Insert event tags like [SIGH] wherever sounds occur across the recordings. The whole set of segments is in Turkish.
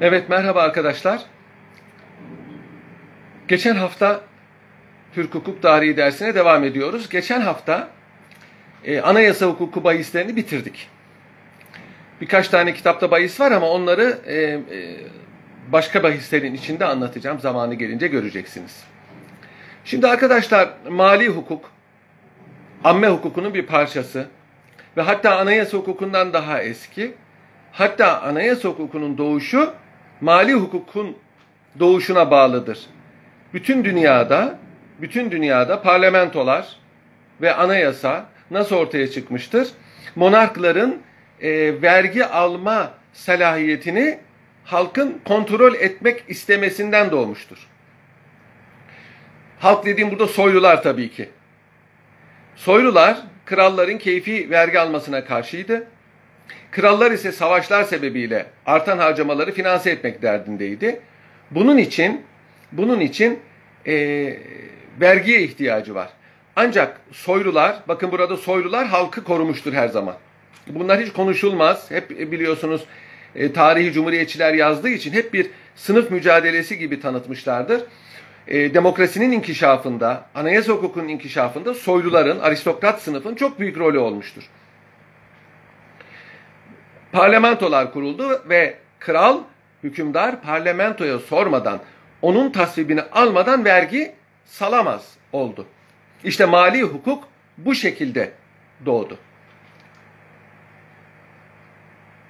Evet merhaba arkadaşlar. Geçen hafta Türk Hukuk Tarihi dersine devam ediyoruz. Geçen hafta e, anayasa hukuku bahislerini bitirdik. Birkaç tane kitapta bahis var ama onları e, e, başka bahislerin içinde anlatacağım. Zamanı gelince göreceksiniz. Şimdi arkadaşlar mali hukuk, amme hukukunun bir parçası ve hatta anayasa hukukundan daha eski. Hatta anayasa hukukunun doğuşu mali hukukun doğuşuna bağlıdır. Bütün dünyada, bütün dünyada parlamentolar ve anayasa nasıl ortaya çıkmıştır? Monarkların e, vergi alma salahiyetini halkın kontrol etmek istemesinden doğmuştur. Halk dediğim burada soylular tabii ki. Soylular kralların keyfi vergi almasına karşıydı. Krallar ise savaşlar sebebiyle artan harcamaları finanse etmek derdindeydi. Bunun için bunun için e, vergiye ihtiyacı var. Ancak soylular, bakın burada soylular halkı korumuştur her zaman. Bunlar hiç konuşulmaz. Hep biliyorsunuz e, tarihi cumhuriyetçiler yazdığı için hep bir sınıf mücadelesi gibi tanıtmışlardır. E, demokrasinin inkişafında, anayasa hukukunun inkişafında soyluların, aristokrat sınıfın çok büyük rolü olmuştur parlamentolar kuruldu ve kral, hükümdar parlamentoya sormadan, onun tasvibini almadan vergi salamaz oldu. İşte mali hukuk bu şekilde doğdu.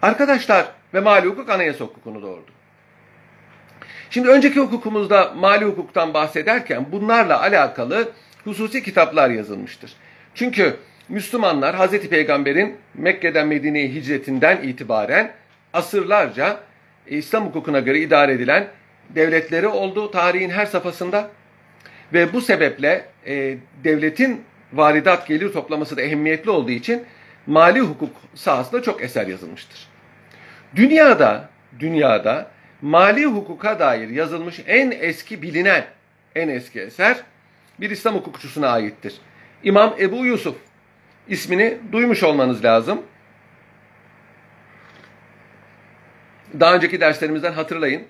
Arkadaşlar ve mali hukuk anayasa hukukunu doğurdu. Şimdi önceki hukukumuzda mali hukuktan bahsederken bunlarla alakalı hususi kitaplar yazılmıştır. Çünkü Müslümanlar Hazreti Peygamber'in Mekke'den Medine'ye hicretinden itibaren asırlarca İslam hukukuna göre idare edilen devletleri oldu tarihin her safhasında. Ve bu sebeple e, devletin varidat gelir toplaması da ehemmiyetli olduğu için mali hukuk sahasında çok eser yazılmıştır. Dünyada, dünyada mali hukuka dair yazılmış en eski bilinen en eski eser bir İslam hukukçusuna aittir. İmam Ebu Yusuf ismini duymuş olmanız lazım. Daha önceki derslerimizden hatırlayın.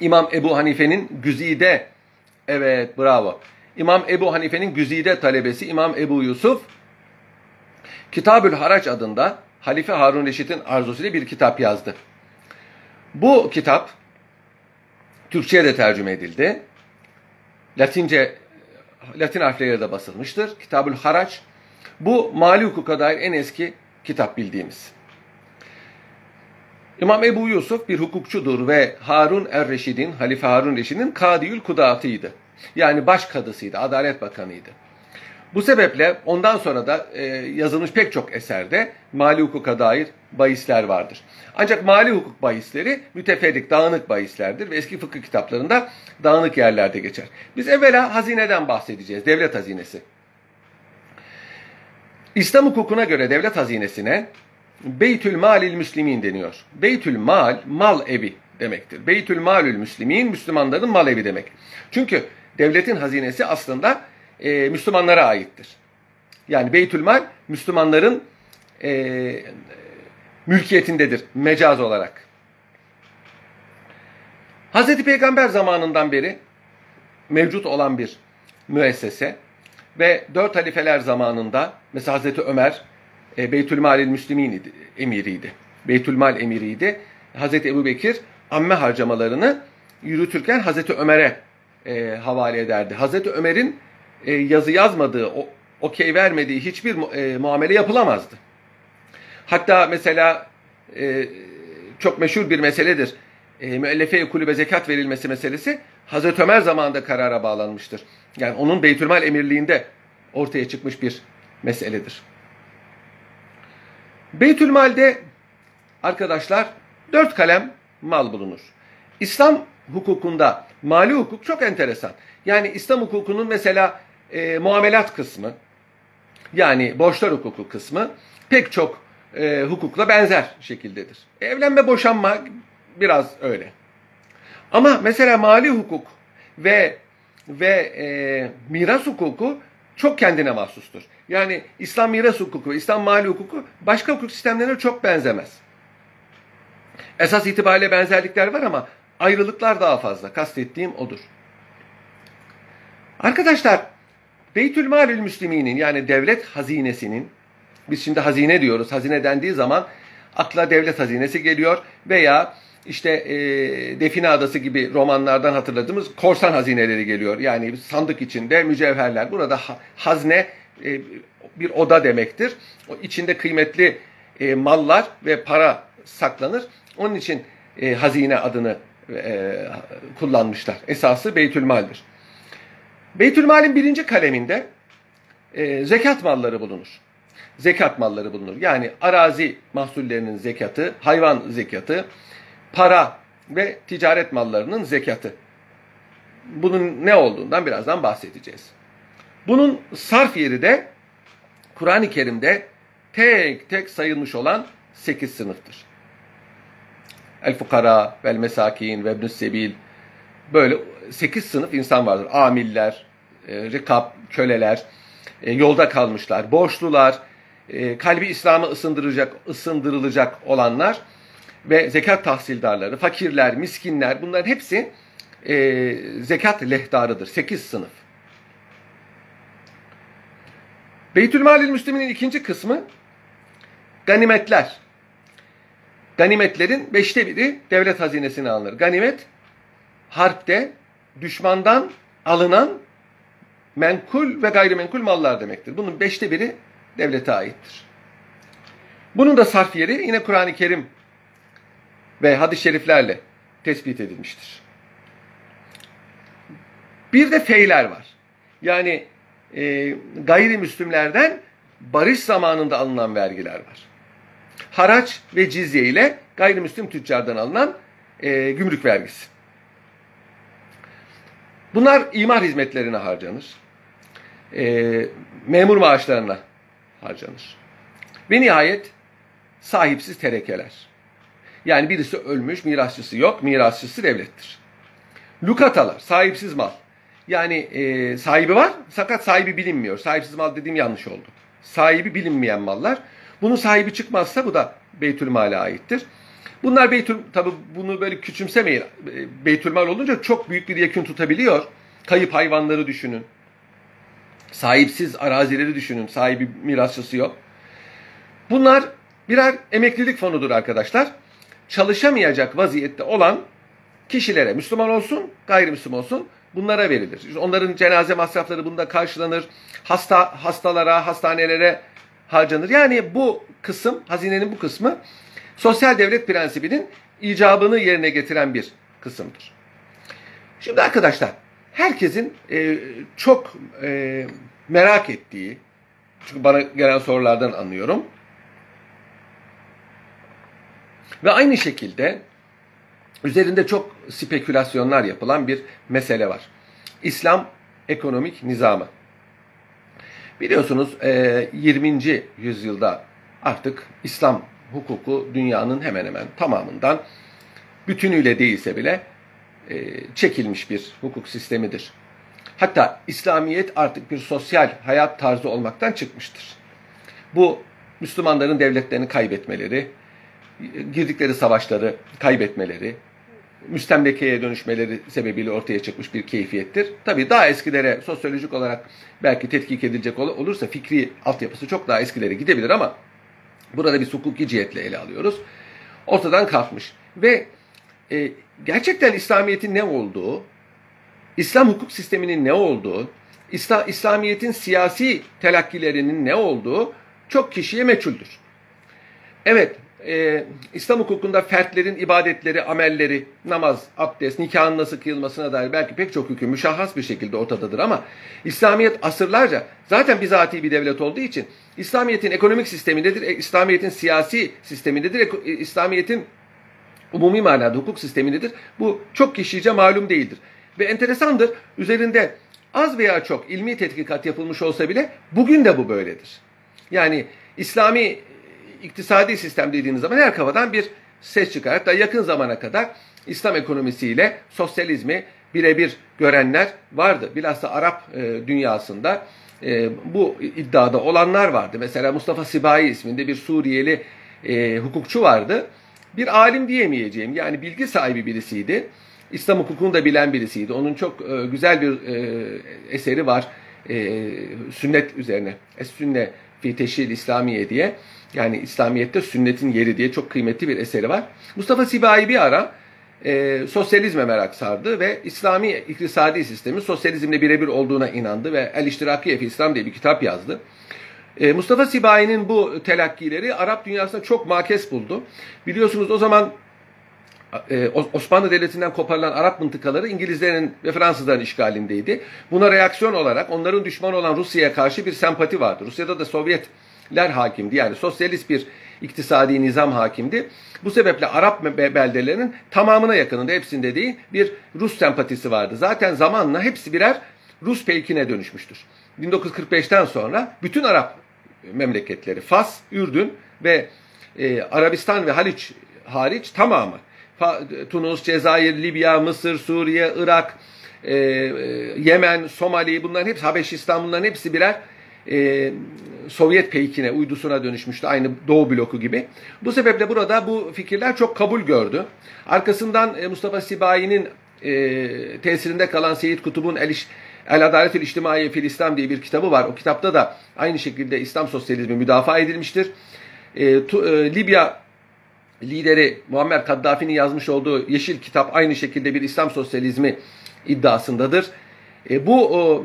İmam Ebu Hanife'nin Güzide, evet bravo. İmam Ebu Hanife'nin Güzide talebesi İmam Ebu Yusuf, Kitabül Haraç adında Halife Harun Reşit'in arzusuyla bir kitap yazdı. Bu kitap Türkçe'ye de tercüme edildi. Latince, Latin harfleriyle de basılmıştır. Kitabül Haraç bu mali hukuka dair en eski kitap bildiğimiz. İmam Ebu Yusuf bir hukukçudur ve Harun er-Reşid'in, Halife Harun Reşid'in Kadiyül Kudatıydı. Yani baş kadısıydı, Adalet Bakanıydı. Bu sebeple ondan sonra da e, yazılmış pek çok eserde mali hukuka dair bahisler vardır. Ancak mali hukuk bahisleri müteferrik, dağınık bahislerdir ve eski fıkıh kitaplarında dağınık yerlerde geçer. Biz evvela hazineden bahsedeceğiz, devlet hazinesi. İslam hukukuna göre devlet hazinesine Beytül Malil Müslimin deniyor. Beytül Mal, mal evi demektir. Beytül Malül Müslimin, Müslümanların mal evi demek. Çünkü devletin hazinesi aslında e, Müslümanlara aittir. Yani Beytül Mal, Müslümanların e, mülkiyetindedir mecaz olarak. Hz. Peygamber zamanından beri mevcut olan bir müessese ve dört halifeler zamanında mesela Hazreti Ömer e, Beytülmal'il Müslümin emiriydi. Beytülmal emiriydi. Hazreti Ebu Bekir amme harcamalarını yürütürken Hazreti Ömer'e e, havale ederdi. Hazreti Ömer'in e, yazı yazmadığı, okey vermediği hiçbir e, muamele yapılamazdı. Hatta mesela e, çok meşhur bir meseledir. E, müellefe kulübe zekat verilmesi meselesi Hazreti Ömer zamanında karara bağlanmıştır. Yani onun Beytülmal emirliğinde ortaya çıkmış bir meseledir. Beytülmal'de arkadaşlar dört kalem mal bulunur. İslam hukukunda mali hukuk çok enteresan. Yani İslam hukukunun mesela e, muamelat kısmı yani borçlar hukuku kısmı pek çok e, hukukla benzer şekildedir. Evlenme boşanma biraz öyle. Ama mesela mali hukuk ve ve e, miras hukuku çok kendine mahsustur. Yani İslam miras hukuku, İslam mali hukuku başka hukuk sistemlerine çok benzemez. Esas itibariyle benzerlikler var ama ayrılıklar daha fazla. Kastettiğim odur. Arkadaşlar Beytülmalül Müsliminin yani devlet hazinesinin biz şimdi hazine diyoruz. Hazine dendiği zaman akla devlet hazinesi geliyor veya işte e, Define Adası gibi romanlardan hatırladığımız korsan hazineleri geliyor. Yani sandık içinde mücevherler. Burada ha, hazne e, bir oda demektir. O içinde kıymetli e, mallar ve para saklanır. Onun için e, hazine adını e, kullanmışlar. Esası Beytülmal'dir. Beytülmal'in birinci kaleminde e, zekat malları bulunur. Zekat malları bulunur. Yani arazi mahsullerinin zekatı, hayvan zekatı, para ve ticaret mallarının zekatı. Bunun ne olduğundan birazdan bahsedeceğiz. Bunun sarf yeri de Kur'an-ı Kerim'de tek tek sayılmış olan 8 sınıftır. El fukara, vel mesakin, ve sebil. Böyle 8 sınıf insan vardır. Amiller, e, rikab, köleler, e, yolda kalmışlar, borçlular, e, kalbi İslam'a ısındıracak, ısındırılacak olanlar ve zekat tahsildarları, fakirler, miskinler bunların hepsi e, zekat lehdarıdır. 8 sınıf. Beytülmalil Müslümin'in ikinci kısmı ganimetler. Ganimetlerin beşte biri devlet hazinesine alınır. Ganimet harpte düşmandan alınan menkul ve gayrimenkul mallar demektir. Bunun beşte biri devlete aittir. Bunun da sarf yeri yine Kur'an-ı Kerim ve hadis-i şeriflerle tespit edilmiştir. Bir de feyler var. Yani e, gayrimüslimlerden barış zamanında alınan vergiler var. Haraç ve cizye ile gayrimüslim tüccardan alınan e, gümrük vergisi. Bunlar imar hizmetlerine harcanır. E, memur maaşlarına harcanır. Ve nihayet sahipsiz terekeler. Yani birisi ölmüş, mirasçısı yok, mirasçısı devlettir. Lukatalar, sahipsiz mal. Yani e, sahibi var fakat sahibi bilinmiyor. Sahipsiz mal dediğim yanlış oldu. Sahibi bilinmeyen mallar. Bunun sahibi çıkmazsa bu da Beytülmal'e aittir. Bunlar Beytül, tabi bunu böyle küçümsemeyin. Beytülmal olunca çok büyük bir yekün tutabiliyor. Kayıp hayvanları düşünün. Sahipsiz arazileri düşünün. Sahibi mirasçısı yok. Bunlar birer emeklilik fonudur arkadaşlar. Çalışamayacak vaziyette olan kişilere, Müslüman olsun, gayrimüslim olsun bunlara verilir. Onların cenaze masrafları bunda karşılanır. Hasta hastalara, hastanelere harcanır. Yani bu kısım, hazinenin bu kısmı sosyal devlet prensibinin icabını yerine getiren bir kısımdır. Şimdi arkadaşlar, herkesin e, çok e, merak ettiği, çünkü bana gelen sorulardan anlıyorum. Ve aynı şekilde üzerinde çok spekülasyonlar yapılan bir mesele var. İslam ekonomik nizamı. Biliyorsunuz 20. yüzyılda artık İslam hukuku dünyanın hemen hemen tamamından bütünüyle değilse bile çekilmiş bir hukuk sistemidir. Hatta İslamiyet artık bir sosyal hayat tarzı olmaktan çıkmıştır. Bu Müslümanların devletlerini kaybetmeleri, girdikleri savaşları kaybetmeleri, müstemlekeye dönüşmeleri sebebiyle ortaya çıkmış bir keyfiyettir. Tabii daha eskilere sosyolojik olarak belki tetkik edilecek olursa fikri altyapısı çok daha eskilere gidebilir ama burada bir hukuki cihetle ele alıyoruz. Ortadan kalkmış. Ve e, gerçekten İslamiyet'in ne olduğu, İslam hukuk sisteminin ne olduğu, İslam, İslamiyet'in siyasi telakkilerinin ne olduğu çok kişiye meçhuldür. Evet, e, İslam hukukunda fertlerin ibadetleri, amelleri, namaz, abdest, nikahın nasıl kıyılmasına dair belki pek çok hüküm müşahhas bir şekilde ortadadır ama İslamiyet asırlarca zaten bizatihi bir devlet olduğu için İslamiyet'in ekonomik sistemi nedir? E, İslamiyet'in siyasi sistemi nedir? E, İslamiyet'in umumi manada hukuk sistemi nedir? Bu çok kişice malum değildir. Ve enteresandır, üzerinde az veya çok ilmi tetkikat yapılmış olsa bile bugün de bu böyledir. Yani İslami iktisadi sistem dediğiniz zaman her kafadan bir ses çıkar. Hatta yakın zamana kadar İslam ekonomisiyle sosyalizmi birebir görenler vardı. Bilhassa Arap e, dünyasında e, bu iddiada olanlar vardı. Mesela Mustafa Sibai isminde bir Suriyeli e, hukukçu vardı. bir alim diyemeyeceğim. Yani bilgi sahibi birisiydi. İslam hukukunu da bilen birisiydi. Onun çok e, güzel bir e, eseri var. E, sünnet üzerine. Es-Sünne fi Teşhil İslamiye diye. Yani İslamiyet'te sünnetin yeri diye çok kıymetli bir eseri var. Mustafa Sibai bir ara e, sosyalizme merak sardı ve İslami iktisadi sistemin sosyalizmle birebir olduğuna inandı ve El İştirakiye fi İslam diye bir kitap yazdı. E, Mustafa Sibai'nin bu telakkileri Arap dünyasında çok makes buldu. Biliyorsunuz o zaman e, Osmanlı Devleti'nden koparılan Arap mıntıkaları İngilizlerin ve Fransızların işgalindeydi. Buna reaksiyon olarak onların düşmanı olan Rusya'ya karşı bir sempati vardı. Rusya'da da Sovyetler hakimdi. Yani sosyalist bir iktisadi nizam hakimdi. Bu sebeple Arap beldelerinin tamamına yakınında hepsinde değil bir Rus sempatisi vardı. Zaten zamanla hepsi birer Rus pelkine dönüşmüştür. 1945'ten sonra bütün Arap memleketleri Fas, Ürdün ve e, Arabistan ve Haliç hariç tamamı Tunus, Cezayir, Libya, Mısır, Suriye, Irak, e, e, Yemen, Somali bunların hepsi Habeşistan bunların hepsi birer e, Sovyet peykine, uydusuna dönüşmüştü. Aynı Doğu bloku gibi. Bu sebeple burada bu fikirler çok kabul gördü. Arkasından e, Mustafa Sibai'nin e, tesirinde kalan Seyyid Kutub'un El, El Adaletül İçtimai Fil diye bir kitabı var. O kitapta da aynı şekilde İslam sosyalizmi müdafaa edilmiştir. E, tu, e, Libya lideri Muammer Kaddafi'nin yazmış olduğu Yeşil Kitap aynı şekilde bir İslam sosyalizmi iddiasındadır. E, bu o,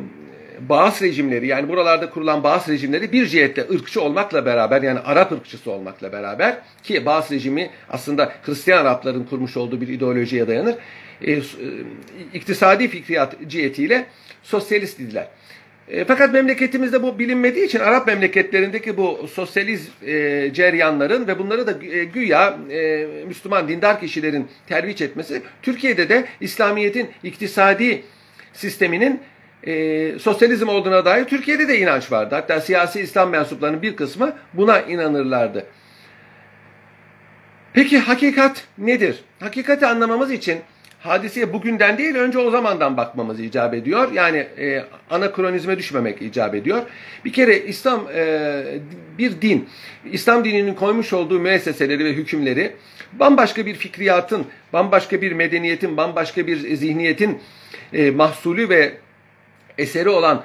Bağız rejimleri yani buralarda kurulan Bağız rejimleri bir cihette ırkçı olmakla beraber yani Arap ırkçısı olmakla beraber ki Bağız rejimi aslında Hristiyan Arapların kurmuş olduğu bir ideolojiye dayanır. E, e, iktisadi fikriyat cihetiyle sosyalist idiler. E, fakat memleketimizde bu bilinmediği için Arap memleketlerindeki bu sosyaliz e, ceryanların ve bunları da e, güya e, Müslüman dindar kişilerin terviç etmesi Türkiye'de de İslamiyet'in iktisadi sisteminin e, sosyalizm olduğuna dair Türkiye'de de inanç vardı. Hatta siyasi İslam mensuplarının bir kısmı buna inanırlardı. Peki hakikat nedir? Hakikati anlamamız için hadiseye bugünden değil önce o zamandan bakmamız icap ediyor. Yani e, anakronizme düşmemek icap ediyor. Bir kere İslam e, bir din, İslam dininin koymuş olduğu müesseseleri ve hükümleri bambaşka bir fikriyatın, bambaşka bir medeniyetin, bambaşka bir zihniyetin e, mahsulü ve eseri olan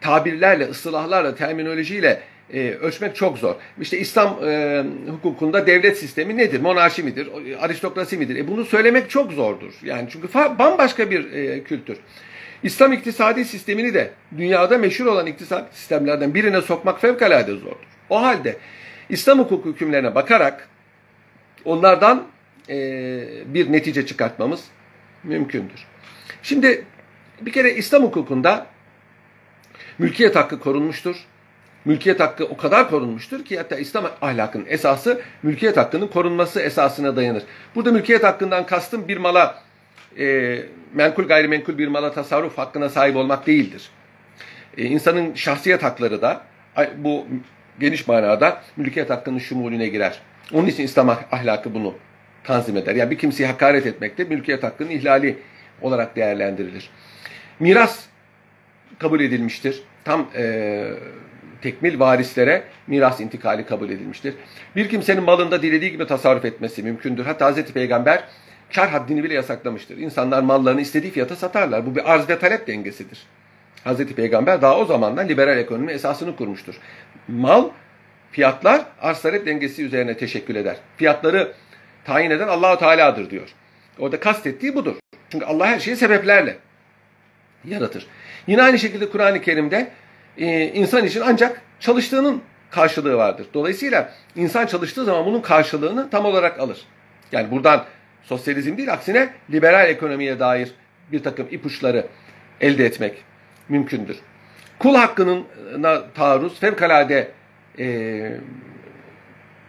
tabirlerle, ıslahlarla, terminolojiyle e, ölçmek çok zor. İşte İslam e, hukukunda devlet sistemi nedir? Monarşi midir? Aristokrasi midir? E, bunu söylemek çok zordur. Yani çünkü bambaşka bir e, kültür. İslam iktisadi sistemini de dünyada meşhur olan iktisadi sistemlerden birine sokmak fevkalade zordur. O halde İslam hukuk hükümlerine bakarak onlardan e, bir netice çıkartmamız mümkündür. Şimdi bir kere İslam hukukunda mülkiyet hakkı korunmuştur mülkiyet hakkı o kadar korunmuştur ki hatta İslam ahlakının esası mülkiyet hakkının korunması esasına dayanır. Burada mülkiyet hakkından kastım bir mala e, menkul gayrimenkul bir mala tasarruf hakkına sahip olmak değildir. E, insanın şahsiyet hakları da bu geniş manada mülkiyet hakkının şumulüne girer. Onun için İslam ahlakı bunu tanzim eder. Yani bir kimseyi hakaret etmek de mülkiyet hakkının ihlali olarak değerlendirilir. Miras kabul edilmiştir. Tam e, tekmil varislere miras intikali kabul edilmiştir. Bir kimsenin malında dilediği gibi tasarruf etmesi mümkündür. Hatta Hz. Peygamber kar haddini bile yasaklamıştır. İnsanlar mallarını istediği fiyata satarlar. Bu bir arz ve talep dengesidir. Hz. Peygamber daha o zamandan liberal ekonomi esasını kurmuştur. Mal, fiyatlar arz talep dengesi üzerine teşekkül eder. Fiyatları tayin eden Allahu Teala'dır diyor. Orada kastettiği budur. Çünkü Allah her şeyi sebeplerle yaratır. Yine aynı şekilde Kur'an-ı Kerim'de e, insan için ancak çalıştığının karşılığı vardır. Dolayısıyla insan çalıştığı zaman bunun karşılığını tam olarak alır. Yani buradan sosyalizm değil aksine liberal ekonomiye dair bir takım ipuçları elde etmek mümkündür. Kul hakkının taarruz fevkalade e,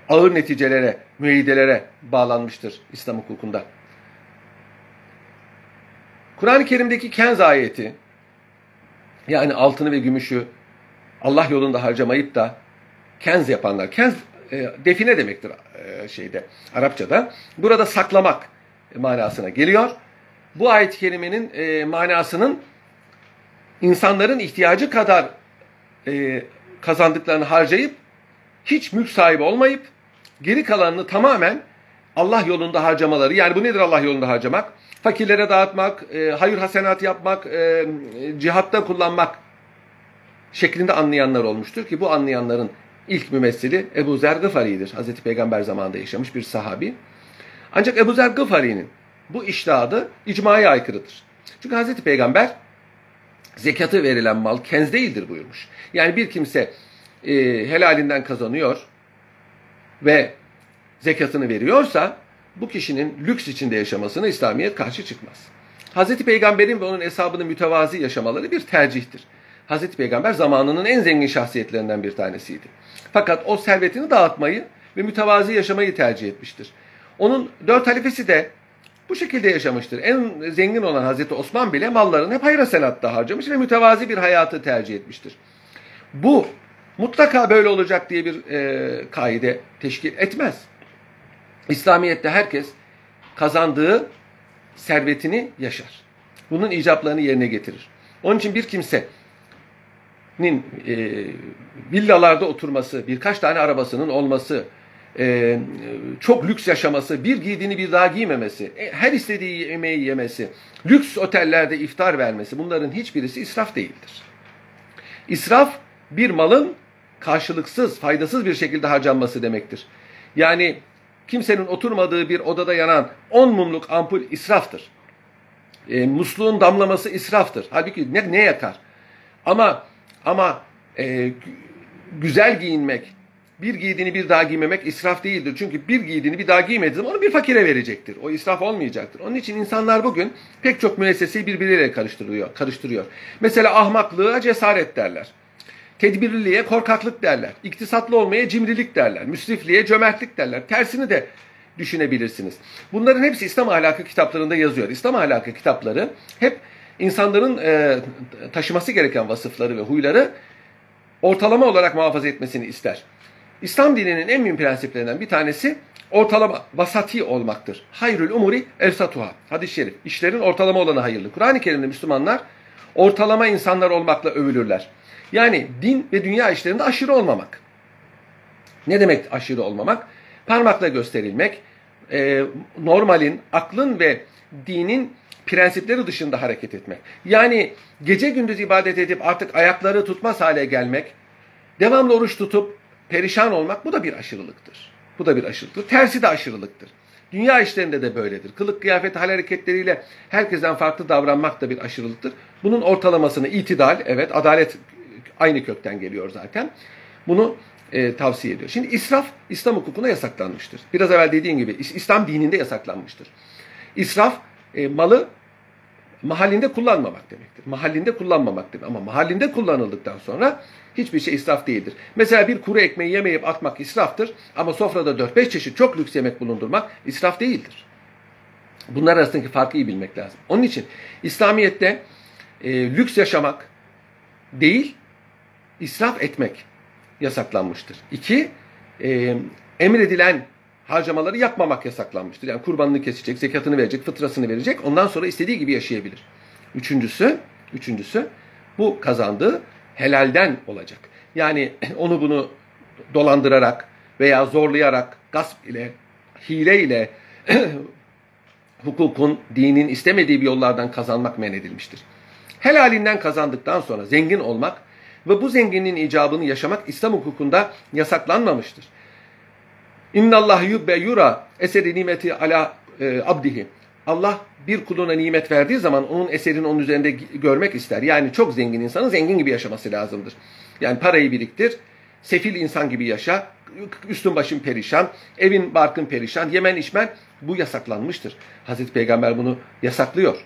ağır neticelere, müeyyidelere bağlanmıştır İslam hukukunda. Kur'an-ı Kerim'deki Kenz ayeti yani altını ve gümüşü Allah yolunda harcamayıp da kenz yapanlar. Kenz e, define demektir e, şeyde Arapçada. Burada saklamak manasına geliyor. Bu ayet-i kerimenin e, manasının insanların ihtiyacı kadar e, kazandıklarını harcayıp hiç mülk sahibi olmayıp geri kalanını tamamen Allah yolunda harcamaları yani bu nedir Allah yolunda harcamak? Fakirlere dağıtmak, e, hayır hasenat yapmak, e, cihatta kullanmak şeklinde anlayanlar olmuştur ki bu anlayanların ilk mümessili Ebu Zer Gıfari'dir. Hazreti Peygamber zamanında yaşamış bir sahabi. Ancak Ebu Zer Gıfari'nin bu iştihadı icmaya aykırıdır. Çünkü Hazreti Peygamber zekatı verilen mal kenz değildir buyurmuş. Yani bir kimse e, helalinden kazanıyor ve zekatını veriyorsa bu kişinin lüks içinde yaşamasına İslamiyet karşı çıkmaz. Hazreti Peygamber'in ve onun hesabını mütevazi yaşamaları bir tercihtir. Hazreti Peygamber zamanının en zengin şahsiyetlerinden bir tanesiydi. Fakat o servetini dağıtmayı ve mütevazi yaşamayı tercih etmiştir. Onun dört halifesi de bu şekilde yaşamıştır. En zengin olan Hazreti Osman bile mallarını hep hayra senatta harcamış ve mütevazi bir hayatı tercih etmiştir. Bu mutlaka böyle olacak diye bir e, kaide teşkil etmez. İslamiyet'te herkes kazandığı servetini yaşar. Bunun icaplarını yerine getirir. Onun için bir kimsenin e, villalarda oturması, birkaç tane arabasının olması, e, çok lüks yaşaması, bir giydiğini bir daha giymemesi, e, her istediği yemeği yemesi, lüks otellerde iftar vermesi bunların hiçbirisi israf değildir. İsraf bir malın karşılıksız, faydasız bir şekilde harcanması demektir. Yani kimsenin oturmadığı bir odada yanan 10 mumluk ampul israftır. E, musluğun damlaması israftır. Halbuki ne, ne yakar? Ama ama e, güzel giyinmek, bir giydiğini bir daha giymemek israf değildir. Çünkü bir giydiğini bir daha giymediği zaman onu bir fakire verecektir. O israf olmayacaktır. Onun için insanlar bugün pek çok müesseseyi birbirleriyle karıştırıyor. karıştırıyor. Mesela ahmaklığa cesaret derler. Tedbirliliğe korkaklık derler. İktisatlı olmaya cimrilik derler. Müsrifliğe cömertlik derler. Tersini de düşünebilirsiniz. Bunların hepsi İslam ahlakı kitaplarında yazıyor. İslam ahlakı kitapları hep insanların e, taşıması gereken vasıfları ve huyları ortalama olarak muhafaza etmesini ister. İslam dininin en mühim prensiplerinden bir tanesi ortalama, vasati olmaktır. Hayrül umuri evsatuha. Hadis-i şerif. İşlerin ortalama olanı hayırlı. Kur'an-ı Kerim'de Müslümanlar ortalama insanlar olmakla övülürler. Yani din ve dünya işlerinde aşırı olmamak. Ne demek aşırı olmamak? Parmakla gösterilmek, e, normalin, aklın ve dinin prensipleri dışında hareket etmek. Yani gece gündüz ibadet edip artık ayakları tutmaz hale gelmek, devamlı oruç tutup perişan olmak bu da bir aşırılıktır. Bu da bir aşırılıktır. Tersi de aşırılıktır. Dünya işlerinde de böyledir. Kılık kıyafet hal hareketleriyle herkesten farklı davranmak da bir aşırılıktır. Bunun ortalamasını itidal, evet adalet aynı kökten geliyor zaten. Bunu e, tavsiye ediyor. Şimdi israf İslam hukukuna yasaklanmıştır. Biraz evvel dediğim gibi İslam dininde yasaklanmıştır. İsraf e, malı mahallinde kullanmamak demektir. Mahallinde kullanmamak demek. Ama mahallinde kullanıldıktan sonra hiçbir şey israf değildir. Mesela bir kuru ekmeği yemeyip atmak israftır. Ama sofrada 4-5 çeşit çok lüks yemek bulundurmak israf değildir. Bunlar arasındaki farkı iyi bilmek lazım. Onun için İslamiyet'te e, lüks yaşamak değil, israf etmek yasaklanmıştır. İki, e, emredilen harcamaları yapmamak yasaklanmıştır. Yani kurbanını kesecek, zekatını verecek, fıtrasını verecek. Ondan sonra istediği gibi yaşayabilir. Üçüncüsü, üçüncüsü bu kazandığı helalden olacak. Yani [CLEARS THROAT] onu bunu dolandırarak veya zorlayarak, gasp ile, hile ile [CLEARS THROAT] hukukun, dinin istemediği bir yollardan kazanmak men edilmiştir. Helalinden kazandıktan sonra zengin olmak ve bu zenginliğin icabını yaşamak İslam hukukunda yasaklanmamıştır. İnnallah yubbe yura eseri nimeti ala e, abdihi. Allah bir kuluna nimet verdiği zaman onun eserini onun üzerinde görmek ister. Yani çok zengin insanın zengin gibi yaşaması lazımdır. Yani parayı biriktir, sefil insan gibi yaşa, üstün başın perişan, evin barkın perişan, yemen içmen bu yasaklanmıştır. Hazreti Peygamber bunu yasaklıyor.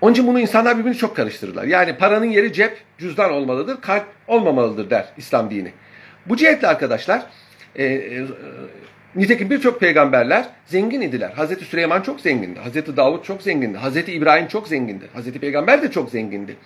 Onun için bunu insanlar birbirini çok karıştırırlar. Yani paranın yeri cep, cüzdan olmalıdır, kalp olmamalıdır der İslam dini. Bu cihetle arkadaşlar e, e, nitekim birçok peygamberler zengin idiler. Hazreti Süleyman çok zengindi. Hazreti Davut çok zengindi. Hazreti İbrahim çok zengindi. Hazreti Peygamber de çok zengindi.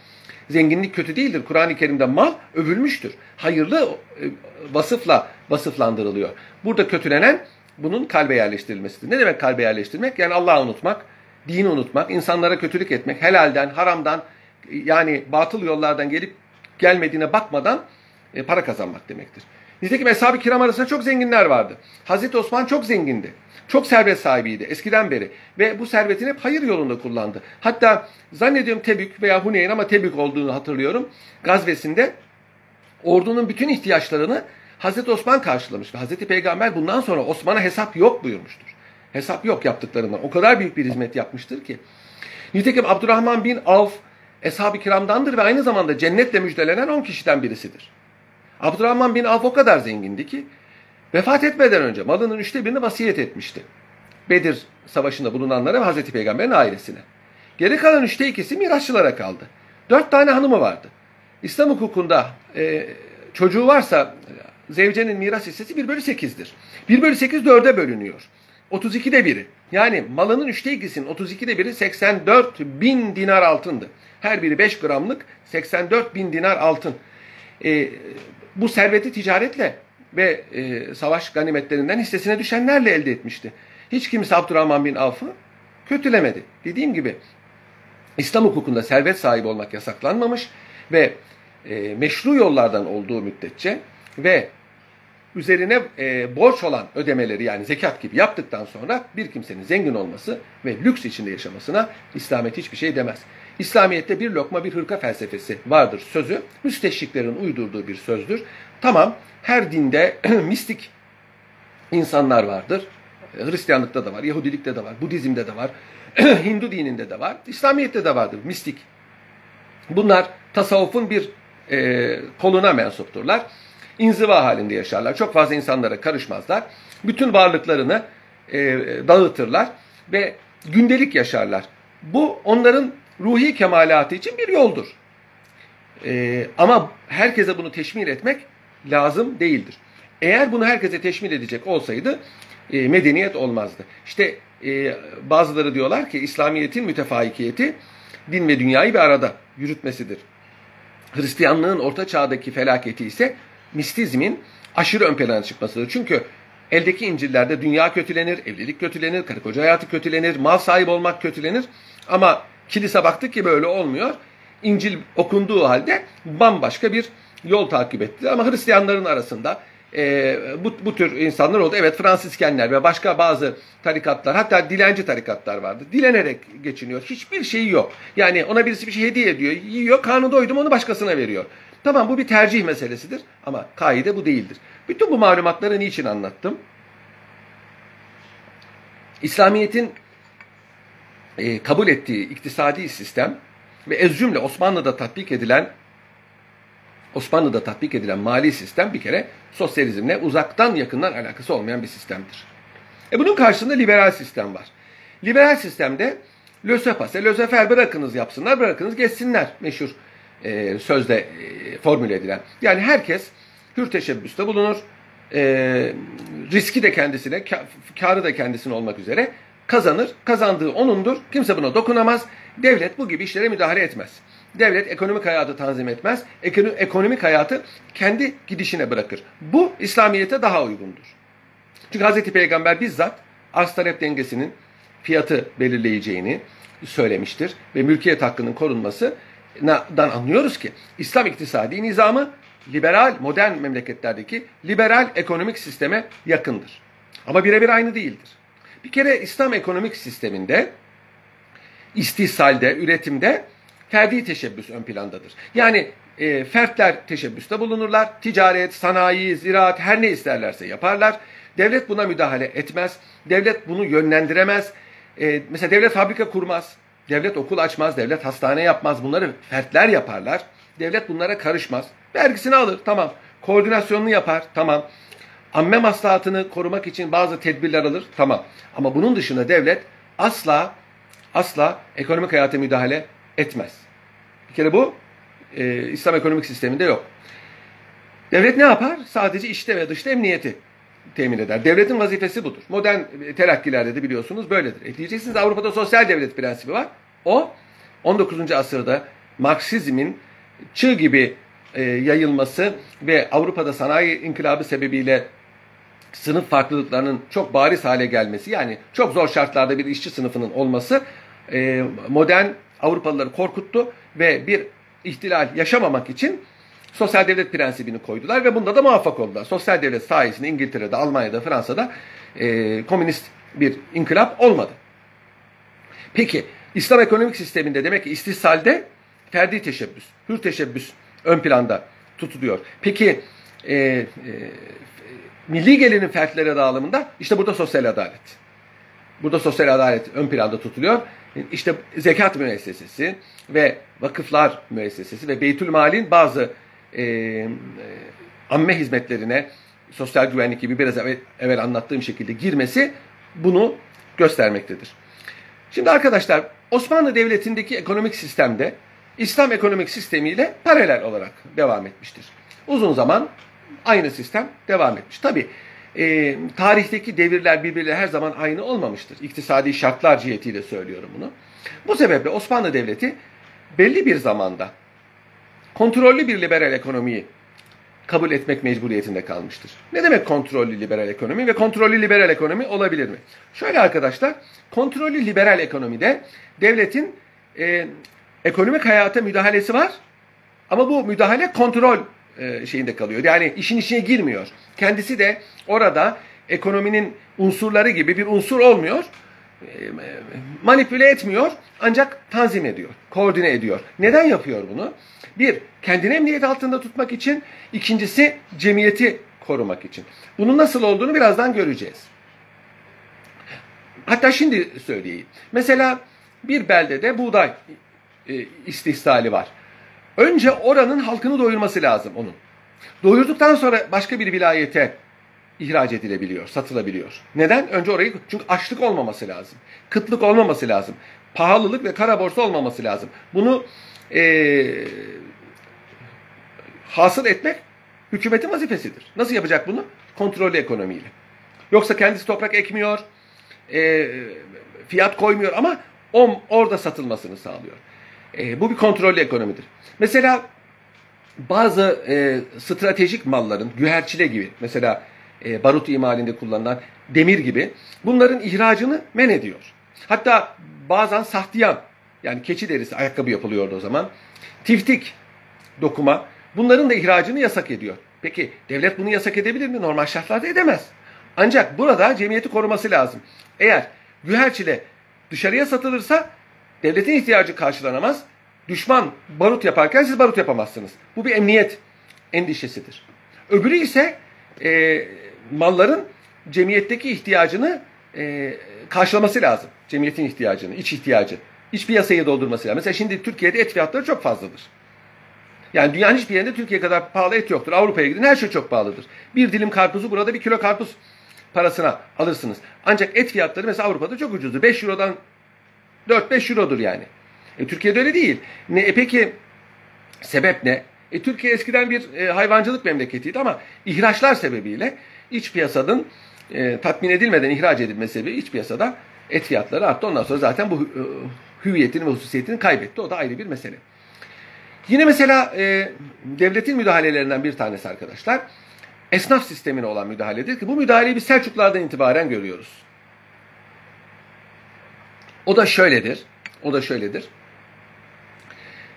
Zenginlik kötü değildir. Kur'an-ı Kerim'de mal övülmüştür. Hayırlı e, vasıfla vasıflandırılıyor. Burada kötülenen bunun kalbe yerleştirilmesidir. Ne demek kalbe yerleştirmek? Yani Allah'ı unutmak, dini unutmak, insanlara kötülük etmek, helalden, haramdan yani batıl yollardan gelip gelmediğine bakmadan e, para kazanmak demektir. Nitekim Eshab-ı Kiram arasında çok zenginler vardı. Hazreti Osman çok zengindi. Çok servet sahibiydi eskiden beri. Ve bu servetini hep hayır yolunda kullandı. Hatta zannediyorum Tebük veya Huneyn ama Tebük olduğunu hatırlıyorum. Gazvesinde ordunun bütün ihtiyaçlarını Hazreti Osman karşılamış. Ve Hazreti Peygamber bundan sonra Osman'a hesap yok buyurmuştur. Hesap yok yaptıklarından. O kadar büyük bir hizmet yapmıştır ki. Nitekim Abdurrahman bin Avf Eshab-ı Kiram'dandır ve aynı zamanda cennetle müjdelenen 10 kişiden birisidir. Abdurrahman bin Avf o kadar zengindi ki vefat etmeden önce malının üçte birini vasiyet etmişti. Bedir savaşında bulunanlara ve Hazreti Peygamber'in ailesine. Geri kalan üçte ikisi mirasçılara kaldı. Dört tane hanımı vardı. İslam hukukunda e, çocuğu varsa zevcenin miras hissesi 1 bölü 8'dir. 1 bölü 8 dörde bölünüyor. 32'de biri. Yani malının üçte ikisinin 32'de biri 84 bin dinar altındı. Her biri 5 gramlık 84 bin dinar altın. E, bu serveti ticaretle ve e, savaş ganimetlerinden hissesine düşenlerle elde etmişti. Hiç kimse Abdurrahman bin Avf'ı kötülemedi. Dediğim gibi İslam hukukunda servet sahibi olmak yasaklanmamış ve e, meşru yollardan olduğu müddetçe ve üzerine e, borç olan ödemeleri yani zekat gibi yaptıktan sonra bir kimsenin zengin olması ve lüks içinde yaşamasına İslamiyet hiçbir şey demez. İslamiyet'te bir lokma bir hırka felsefesi vardır sözü. Müsteşriklerin uydurduğu bir sözdür. Tamam her dinde [CLEARS THROAT] mistik insanlar vardır. Hristiyanlıkta da var, Yahudilikte de var, Budizm'de de var, [CLEARS THROAT] Hindu dininde de var, İslamiyet'te de vardır mistik. Bunlar tasavvufun bir e, koluna mensupturlar. İnziva halinde yaşarlar. Çok fazla insanlara karışmazlar. Bütün varlıklarını e, dağıtırlar ve gündelik yaşarlar. Bu onların ruhi kemalatı için bir yoldur. E, ama herkese bunu teşmil etmek lazım değildir. Eğer bunu herkese teşmil edecek olsaydı e, medeniyet olmazdı. İşte e, bazıları diyorlar ki İslamiyet'in mütefaikiyeti din ve dünyayı bir arada yürütmesidir. Hristiyanlığın orta çağdaki felaketi ise mistizmin aşırı ön plana çıkmasıdır. Çünkü eldeki İncil'lerde dünya kötülenir, evlilik kötülenir, karı koca hayatı kötülenir, mal sahibi olmak kötülenir. Ama kilise baktık ki böyle olmuyor. İncil okunduğu halde bambaşka bir yol takip etti. Ama Hristiyanların arasında e, bu, bu tür insanlar oldu. Evet Fransiskenler ve başka bazı tarikatlar hatta dilenci tarikatlar vardı. Dilenerek geçiniyor. Hiçbir şeyi yok. Yani ona birisi bir şey hediye ediyor. Yiyor karnı doydum onu başkasına veriyor. Tamam bu bir tercih meselesidir ama kaide bu değildir. Bütün bu malumatları niçin anlattım? İslamiyet'in e, kabul ettiği iktisadi sistem ve ez cümle Osmanlı'da tatbik edilen Osmanlı'da tatbik edilen mali sistem bir kere sosyalizmle uzaktan yakından alakası olmayan bir sistemdir. E bunun karşısında liberal sistem var. Liberal sistemde lösepase, lösefer bırakınız yapsınlar, bırakınız geçsinler meşhur e, sözde e, formüle edilen. Yani herkes hür teşebbüste bulunur, e, riski de kendisine, karı da kendisine olmak üzere kazanır. Kazandığı onundur. Kimse buna dokunamaz. Devlet bu gibi işlere müdahale etmez. Devlet ekonomik hayatı tanzim etmez. Ekonomik hayatı kendi gidişine bırakır. Bu İslamiyet'e daha uygundur. Çünkü Hazreti Peygamber bizzat arz talep dengesinin fiyatı belirleyeceğini söylemiştir. Ve mülkiyet hakkının korunmasından anlıyoruz ki İslam iktisadi nizamı liberal modern memleketlerdeki liberal ekonomik sisteme yakındır. Ama birebir aynı değildir. Bir kere İslam ekonomik sisteminde istihsalde, üretimde ferdi teşebbüs ön plandadır. Yani e, fertler teşebbüste bulunurlar. Ticaret, sanayi, ziraat her ne isterlerse yaparlar. Devlet buna müdahale etmez. Devlet bunu yönlendiremez. E, mesela devlet fabrika kurmaz. Devlet okul açmaz. Devlet hastane yapmaz. Bunları fertler yaparlar. Devlet bunlara karışmaz. Vergisini alır. Tamam. Koordinasyonunu yapar. Tamam. Amme maslahatını korumak için bazı tedbirler alır. Tamam. Ama bunun dışında devlet asla asla ekonomik hayata müdahale etmez. Bir kere bu e, İslam ekonomik sisteminde yok. Devlet ne yapar? Sadece işte ve dışta emniyeti temin eder. Devletin vazifesi budur. Modern terakkilerde de biliyorsunuz böyledir. E diyeceksiniz Avrupa'da sosyal devlet prensibi var. O 19. asırda Marksizmin çığ gibi e, yayılması ve Avrupa'da sanayi inkılabı sebebiyle sınıf farklılıklarının çok bariz hale gelmesi yani çok zor şartlarda bir işçi sınıfının olması e, modern Avrupalıları korkuttu ve bir ihtilal yaşamamak için sosyal devlet prensibini koydular ve bunda da muvaffak oldular. Sosyal devlet sayesinde İngiltere'de, Almanya'da, Fransa'da e, komünist bir inkılap olmadı. Peki İslam ekonomik sisteminde demek ki istihsalde ferdi teşebbüs, hür teşebbüs ön planda tutuluyor. Peki e, e, milli gelirin fertlere dağılımında işte burada sosyal adalet. Burada sosyal adalet ön planda tutuluyor. İşte zekat müessesesi ve vakıflar müessesesi ve Beytülmal'in bazı e, amme hizmetlerine sosyal güvenlik gibi biraz evvel, evvel anlattığım şekilde girmesi bunu göstermektedir. Şimdi arkadaşlar Osmanlı Devleti'ndeki ekonomik sistemde İslam ekonomik sistemiyle paralel olarak devam etmiştir. Uzun zaman aynı sistem devam etmiş. Tabi e, tarihteki devirler birbirleri her zaman aynı olmamıştır. İktisadi şartlar cihetiyle söylüyorum bunu. Bu sebeple Osmanlı Devleti belli bir zamanda kontrollü bir liberal ekonomiyi kabul etmek mecburiyetinde kalmıştır. Ne demek kontrollü liberal ekonomi ve kontrollü liberal ekonomi olabilir mi? Şöyle arkadaşlar, kontrollü liberal ekonomide devletin e, ekonomik hayata müdahalesi var ama bu müdahale kontrol e, şeyinde kalıyor. Yani işin içine girmiyor. Kendisi de orada ekonominin unsurları gibi bir unsur olmuyor. Manipüle etmiyor ancak tanzim ediyor, koordine ediyor. Neden yapıyor bunu? Bir, kendini emniyet altında tutmak için. ikincisi cemiyeti korumak için. Bunun nasıl olduğunu birazdan göreceğiz. Hatta şimdi söyleyeyim. Mesela bir beldede buğday istihsali var. Önce oranın halkını doyurması lazım onun. Doyurduktan sonra başka bir vilayete ihraç edilebiliyor, satılabiliyor. Neden? Önce orayı çünkü açlık olmaması lazım. Kıtlık olmaması lazım. Pahalılık ve kara borsa olmaması lazım. Bunu e, hasıl etmek hükümetin vazifesidir. Nasıl yapacak bunu? Kontrollü ekonomiyle. Yoksa kendisi toprak ekmiyor, e, fiyat koymuyor ama o, orada satılmasını sağlıyor. E, bu bir kontrollü ekonomidir. Mesela bazı e, stratejik malların, güherçile gibi, mesela e, barut imalinde kullanılan demir gibi bunların ihracını men ediyor. Hatta bazen sahtiyan, yani keçi derisi ayakkabı yapılıyordu o zaman. Tiftik dokuma, bunların da ihracını yasak ediyor. Peki devlet bunu yasak edebilir mi? Normal şartlarda edemez. Ancak burada cemiyeti koruması lazım. Eğer güherçile dışarıya satılırsa devletin ihtiyacı karşılanamaz. Düşman barut yaparken siz barut yapamazsınız. Bu bir emniyet endişesidir. Öbürü ise e, malların cemiyetteki ihtiyacını e, karşılaması lazım. Cemiyetin ihtiyacını, iç ihtiyacı. İç piyasayı doldurması lazım. Mesela şimdi Türkiye'de et fiyatları çok fazladır. Yani dünyanın hiçbir yerinde Türkiye kadar pahalı et yoktur. Avrupa'ya gidin her şey çok pahalıdır. Bir dilim karpuzu burada bir kilo karpuz parasına alırsınız. Ancak et fiyatları mesela Avrupa'da çok ucuzdur. 5 Euro'dan 4-5 Euro'dur yani. E, Türkiye'de öyle değil. Ne, e, peki sebep ne? E, Türkiye eskiden bir e, hayvancılık memleketiydi ama ihraçlar sebebiyle iç piyasanın e, tatmin edilmeden ihraç edilmesi sebebi iç piyasada et fiyatları arttı. Ondan sonra zaten bu e, hüviyetini ve hususiyetini kaybetti. O da ayrı bir mesele. Yine mesela e, devletin müdahalelerinden bir tanesi arkadaşlar esnaf sistemine olan müdahaledir ki bu müdahaleyi biz Selçuklardan itibaren görüyoruz. O da şöyledir. O da şöyledir.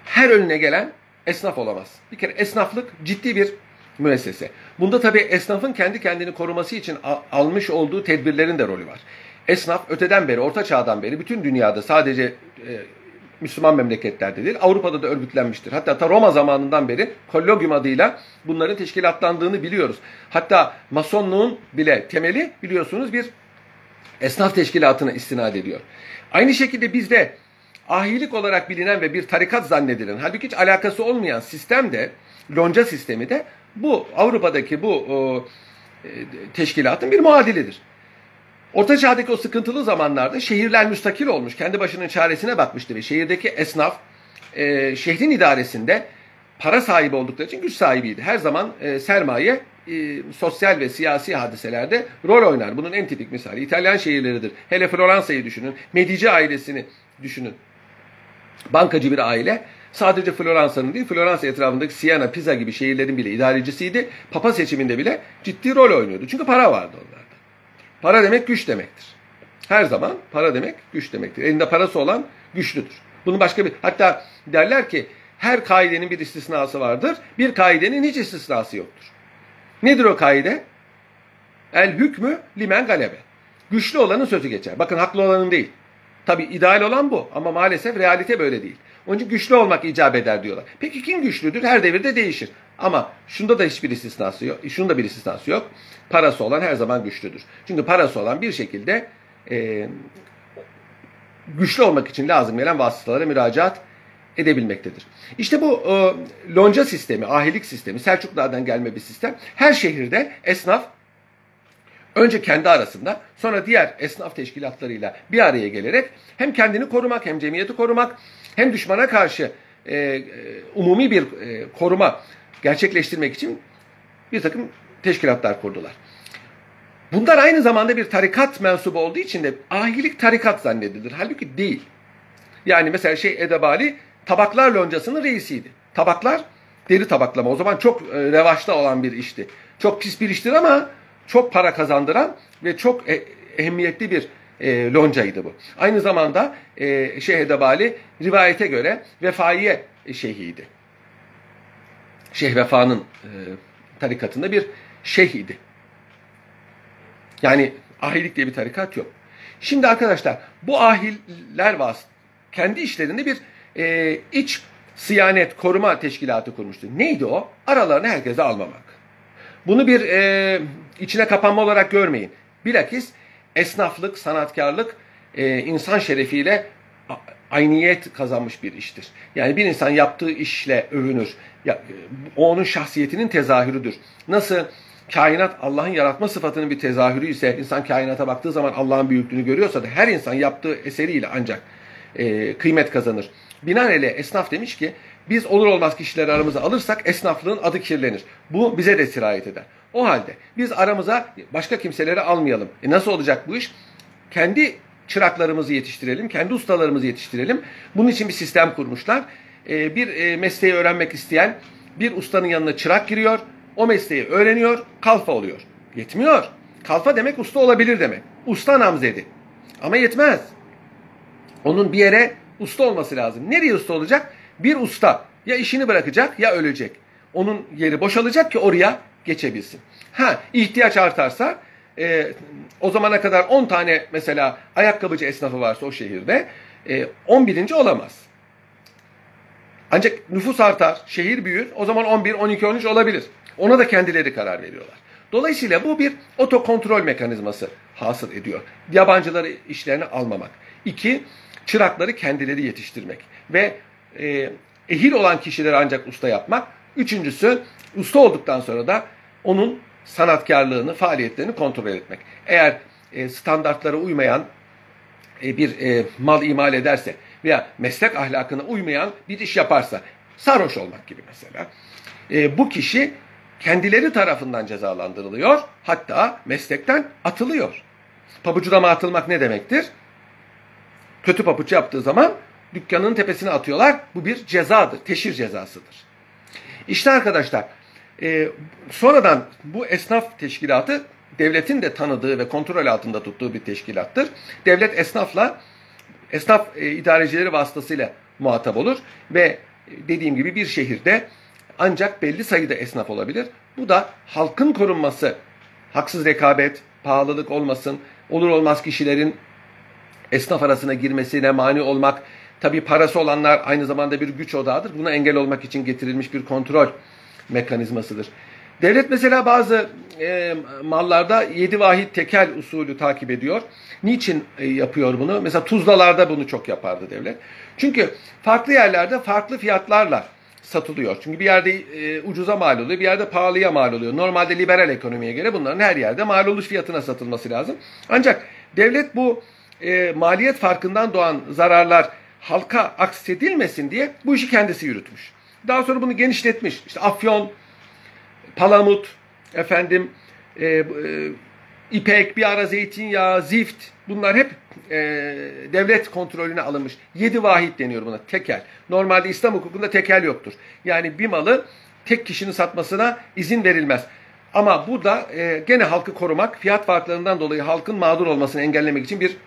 Her önüne gelen esnaf olamaz. Bir kere esnaflık ciddi bir müessese. Bunda tabii esnafın kendi kendini koruması için almış olduğu tedbirlerin de rolü var. Esnaf öteden beri, orta çağdan beri bütün dünyada sadece e, Müslüman memleketlerde değil, Avrupa'da da örgütlenmiştir. Hatta ta Roma zamanından beri kollogium adıyla bunların teşkilatlandığını biliyoruz. Hatta masonluğun bile temeli biliyorsunuz bir esnaf teşkilatına istinad ediyor. Aynı şekilde bizde ahilik olarak bilinen ve bir tarikat zannedilen, halbuki hiç alakası olmayan sistem de, lonca sistemi de bu Avrupa'daki bu o, e, teşkilatın bir muadilidir. Orta Çağ'daki o sıkıntılı zamanlarda şehirler müstakil olmuş, kendi başının çaresine bakmıştı ve şehirdeki esnaf e, şehrin idaresinde para sahibi oldukları için güç sahibiydi. Her zaman e, sermaye e, sosyal ve siyasi hadiselerde rol oynar. Bunun en tipik misali İtalyan şehirleridir. Hele Floransa'yı düşünün, Medici ailesini düşünün. Bankacı bir aile sadece Floransa'nın değil, Floransa etrafındaki Siena, Pisa gibi şehirlerin bile idarecisiydi. Papa seçiminde bile ciddi rol oynuyordu. Çünkü para vardı onlarda. Para demek güç demektir. Her zaman para demek güç demektir. Elinde parası olan güçlüdür. Bunu başka bir hatta derler ki Her kaidenin bir istisnası vardır. Bir kaidenin hiç istisnası yoktur. Nedir o kaide? El hükmü limen galebe. Güçlü olanın sözü geçer. Bakın haklı olanın değil. Tabi ideal olan bu ama maalesef realite böyle değil. Onun için güçlü olmak icap eder diyorlar. Peki kim güçlüdür? Her devirde değişir. Ama şunda da hiçbir istisnası yok. Şunda bir istisnası yok. Parası olan her zaman güçlüdür. Çünkü parası olan bir şekilde e, güçlü olmak için lazım gelen vasıtalara müracaat edebilmektedir. İşte bu e, lonca sistemi, ahilik sistemi, Selçuklulardan gelme bir sistem. Her şehirde esnaf önce kendi arasında sonra diğer esnaf teşkilatlarıyla bir araya gelerek hem kendini korumak hem cemiyeti korumak hem düşmana karşı e, e, umumi bir e, koruma gerçekleştirmek için bir takım teşkilatlar kurdular. Bunlar aynı zamanda bir tarikat mensubu olduğu için de ahilik tarikat zannedilir. Halbuki değil. Yani mesela şey Edebali tabaklar loncasının reisiydi. Tabaklar deri tabaklama o zaman çok e, revaçta olan bir işti. Çok pis bir iştir ama çok para kazandıran ve çok e, ehemmiyetli bir e, loncaydı bu. Aynı zamanda e, Şeyh Edebali rivayete göre vefaiye şeyhiydi. Şeyh Vefa'nın e, tarikatında bir şeyhiydi. Yani ahilik diye bir tarikat yok. Şimdi arkadaşlar bu ahiller vas kendi işlerinde bir e, iç siyanet koruma teşkilatı kurmuştu. Neydi o? Aralarına herkese almamak. Bunu bir e, içine kapanma olarak görmeyin. Bilakis esnaflık, sanatkarlık e, insan şerefiyle ayniyet kazanmış bir iştir. Yani bir insan yaptığı işle övünür. Ya, o onun şahsiyetinin tezahürüdür. Nasıl kainat Allah'ın yaratma sıfatının bir tezahürü ise insan kainata baktığı zaman Allah'ın büyüklüğünü görüyorsa da her insan yaptığı eseriyle ancak e, kıymet kazanır. Binaenaleyh esnaf demiş ki biz olur olmaz kişileri aramıza alırsak esnaflığın adı kirlenir. Bu bize de sirayet eder. O halde biz aramıza başka kimseleri almayalım. E nasıl olacak bu iş? Kendi çıraklarımızı yetiştirelim, kendi ustalarımızı yetiştirelim. Bunun için bir sistem kurmuşlar. E, bir e, mesleği öğrenmek isteyen bir ustanın yanına çırak giriyor. O mesleği öğreniyor, kalfa oluyor. Yetmiyor. Kalfa demek usta olabilir demek. Usta namzedi. Ama yetmez. Onun bir yere usta olması lazım. Nereye usta olacak? Bir usta ya işini bırakacak ya ölecek. Onun yeri boşalacak ki oraya geçebilsin. Ha ihtiyaç artarsa e, o zamana kadar 10 tane mesela ayakkabıcı esnafı varsa o şehirde e, 11. olamaz. Ancak nüfus artar, şehir büyür. O zaman 11, 12, 13 olabilir. Ona da kendileri karar veriyorlar. Dolayısıyla bu bir otokontrol mekanizması hasıl ediyor. Yabancıları işlerine almamak. İki, çırakları kendileri yetiştirmek. Ve e, ehil olan kişileri ancak usta yapmak. Üçüncüsü, usta olduktan sonra da onun sanatkarlığını, faaliyetlerini kontrol etmek. Eğer e, standartlara uymayan e, bir e, mal imal ederse veya meslek ahlakına uymayan bir iş yaparsa, sarhoş olmak gibi mesela, e, bu kişi kendileri tarafından cezalandırılıyor, hatta meslekten atılıyor. Pabucudama atılmak ne demektir? Kötü pabuç yaptığı zaman dükkanın tepesine atıyorlar. Bu bir cezadır, teşhir cezasıdır. İşte arkadaşlar, e, sonradan bu esnaf teşkilatı devletin de tanıdığı ve kontrol altında tuttuğu bir teşkilattır. Devlet esnafla, esnaf e, idarecileri vasıtasıyla muhatap olur ve dediğim gibi bir şehirde ancak belli sayıda esnaf olabilir. Bu da halkın korunması, haksız rekabet, pahalılık olmasın, olur olmaz kişilerin esnaf arasına girmesine mani olmak, tabi parası olanlar aynı zamanda bir güç odağıdır. Buna engel olmak için getirilmiş bir kontrol mekanizmasıdır. Devlet mesela bazı e, mallarda yedi vahit tekel usulü takip ediyor. Niçin e, yapıyor bunu? Mesela tuzlalarda bunu çok yapardı devlet. Çünkü farklı yerlerde farklı fiyatlarla satılıyor. Çünkü bir yerde e, ucuza mal oluyor, bir yerde pahalıya mal oluyor. Normalde liberal ekonomiye göre bunların her yerde mal oluş fiyatına satılması lazım. Ancak devlet bu e, maliyet farkından doğan zararlar halka aksedilmesin diye bu işi kendisi yürütmüş. Daha sonra bunu genişletmiş. İşte afyon, palamut, efendim e, e, ipek, bir ara zeytinyağı, zift bunlar hep e, devlet kontrolüne alınmış. Yedi vahit deniyor buna tekel. Normalde İslam hukukunda tekel yoktur. Yani bir malı tek kişinin satmasına izin verilmez. Ama burada e, gene halkı korumak, fiyat farklarından dolayı halkın mağdur olmasını engellemek için bir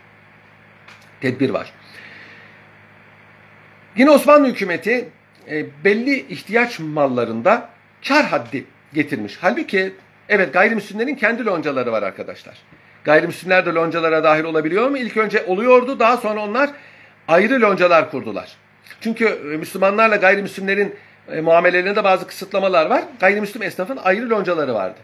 tedbir var. Yine Osmanlı hükümeti e, belli ihtiyaç mallarında kar haddi getirmiş. Halbuki evet gayrimüslimlerin kendi loncaları var arkadaşlar. Gayrimüslimler de loncalara dahil olabiliyor mu? İlk önce oluyordu. Daha sonra onlar ayrı loncalar kurdular. Çünkü e, Müslümanlarla gayrimüslimlerin e, muamelelerinde bazı kısıtlamalar var. Gayrimüslim esnafın ayrı loncaları vardı.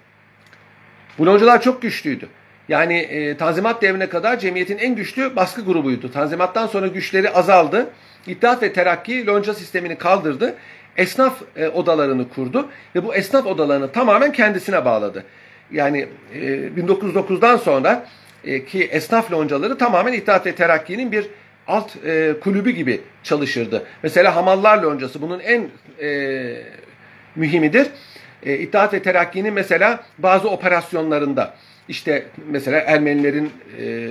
Bu loncalar çok güçlüydü. Yani e, Tanzimat devrine kadar cemiyetin en güçlü baskı grubuydu. Tanzimattan sonra güçleri azaldı. İttihat ve Terakki lonca sistemini kaldırdı. Esnaf e, odalarını kurdu ve bu esnaf odalarını tamamen kendisine bağladı. Yani e, 1909'dan sonra e, ki esnaf loncaları tamamen İttihat ve Terakki'nin bir alt e, kulübü gibi çalışırdı. Mesela Hamallar Loncası bunun en e, mühimidir. E, İttihat ve Terakki'nin mesela bazı operasyonlarında işte mesela Ermenilerin e,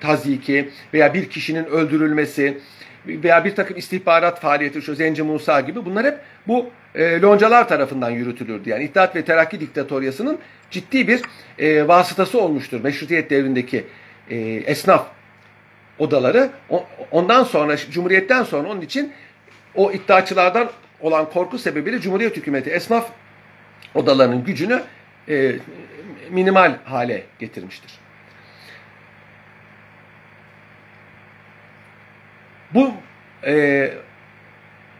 tazyiki veya bir kişinin öldürülmesi veya bir takım istihbarat faaliyeti şu Zenci Musa gibi bunlar hep bu e, loncalar tarafından yürütülürdü. Yani İttihat ve Terakki diktatoryasının ciddi bir e, vasıtası olmuştur meşrutiyet devrindeki e, esnaf odaları. Ondan sonra Cumhuriyet'ten sonra onun için o iddiaçılardan olan korku sebebiyle Cumhuriyet hükümeti esnaf odalarının gücünü e, minimal hale getirmiştir. Bu e,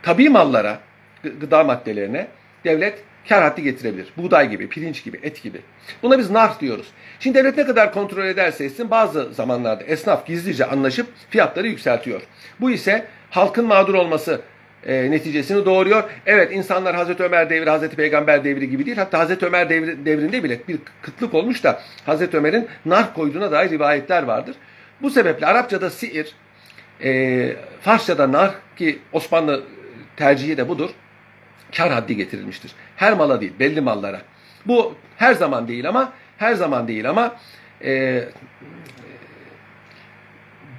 tabi mallara, gıda maddelerine devlet kar haddi getirebilir. Buğday gibi, pirinç gibi, et gibi. Buna biz nar diyoruz. Şimdi devlet ne kadar kontrol ederse etsin bazı zamanlarda esnaf gizlice anlaşıp fiyatları yükseltiyor. Bu ise halkın mağdur olması e, neticesini doğuruyor. Evet insanlar Hazreti Ömer devri, Hazreti Peygamber devri gibi değil. Hatta Hazreti Ömer devri, devrinde bile bir kıtlık olmuş da Hazreti Ömer'in nar koyduğuna dair rivayetler vardır. Bu sebeple Arapçada siir, e, Farsçada nar ki Osmanlı tercihi de budur. Kar haddi getirilmiştir. Her mala değil, belli mallara. Bu her zaman değil ama her zaman değil ama e,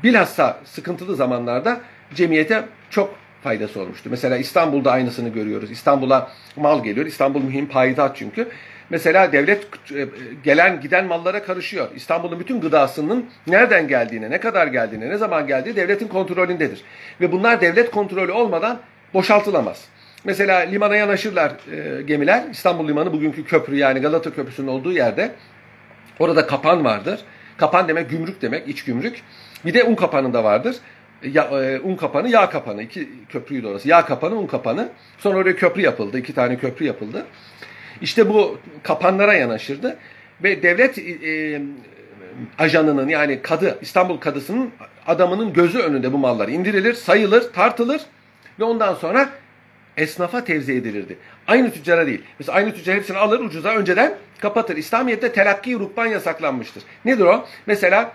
bilhassa sıkıntılı zamanlarda cemiyete çok faydası olmuştu. Mesela İstanbul'da aynısını görüyoruz. İstanbul'a mal geliyor. İstanbul mühim payitaht çünkü. Mesela devlet e, gelen giden mallara karışıyor. İstanbul'un bütün gıdasının nereden geldiğine, ne kadar geldiğine, ne zaman geldiği devletin kontrolündedir. Ve bunlar devlet kontrolü olmadan boşaltılamaz. Mesela limana yanaşırlar e, gemiler. İstanbul Limanı bugünkü köprü yani Galata Köprüsü'nün olduğu yerde. Orada kapan vardır. Kapan demek gümrük demek, iç gümrük. Bir de un kapanında vardır. Ya, e, un kapanı, yağ kapanı. İki köprüydü orası. Yağ kapanı, un kapanı. Sonra oraya köprü yapıldı. iki tane köprü yapıldı. İşte bu kapanlara yanaşırdı. Ve devlet e, ajanının yani kadı, İstanbul kadısının adamının gözü önünde bu mallar indirilir, sayılır, tartılır ve ondan sonra esnafa tevzi edilirdi. Aynı tüccara değil. Mesela aynı tüccar hepsini alır ucuza önceden kapatır. İslamiyet'te telakki rukban yasaklanmıştır. Nedir o? Mesela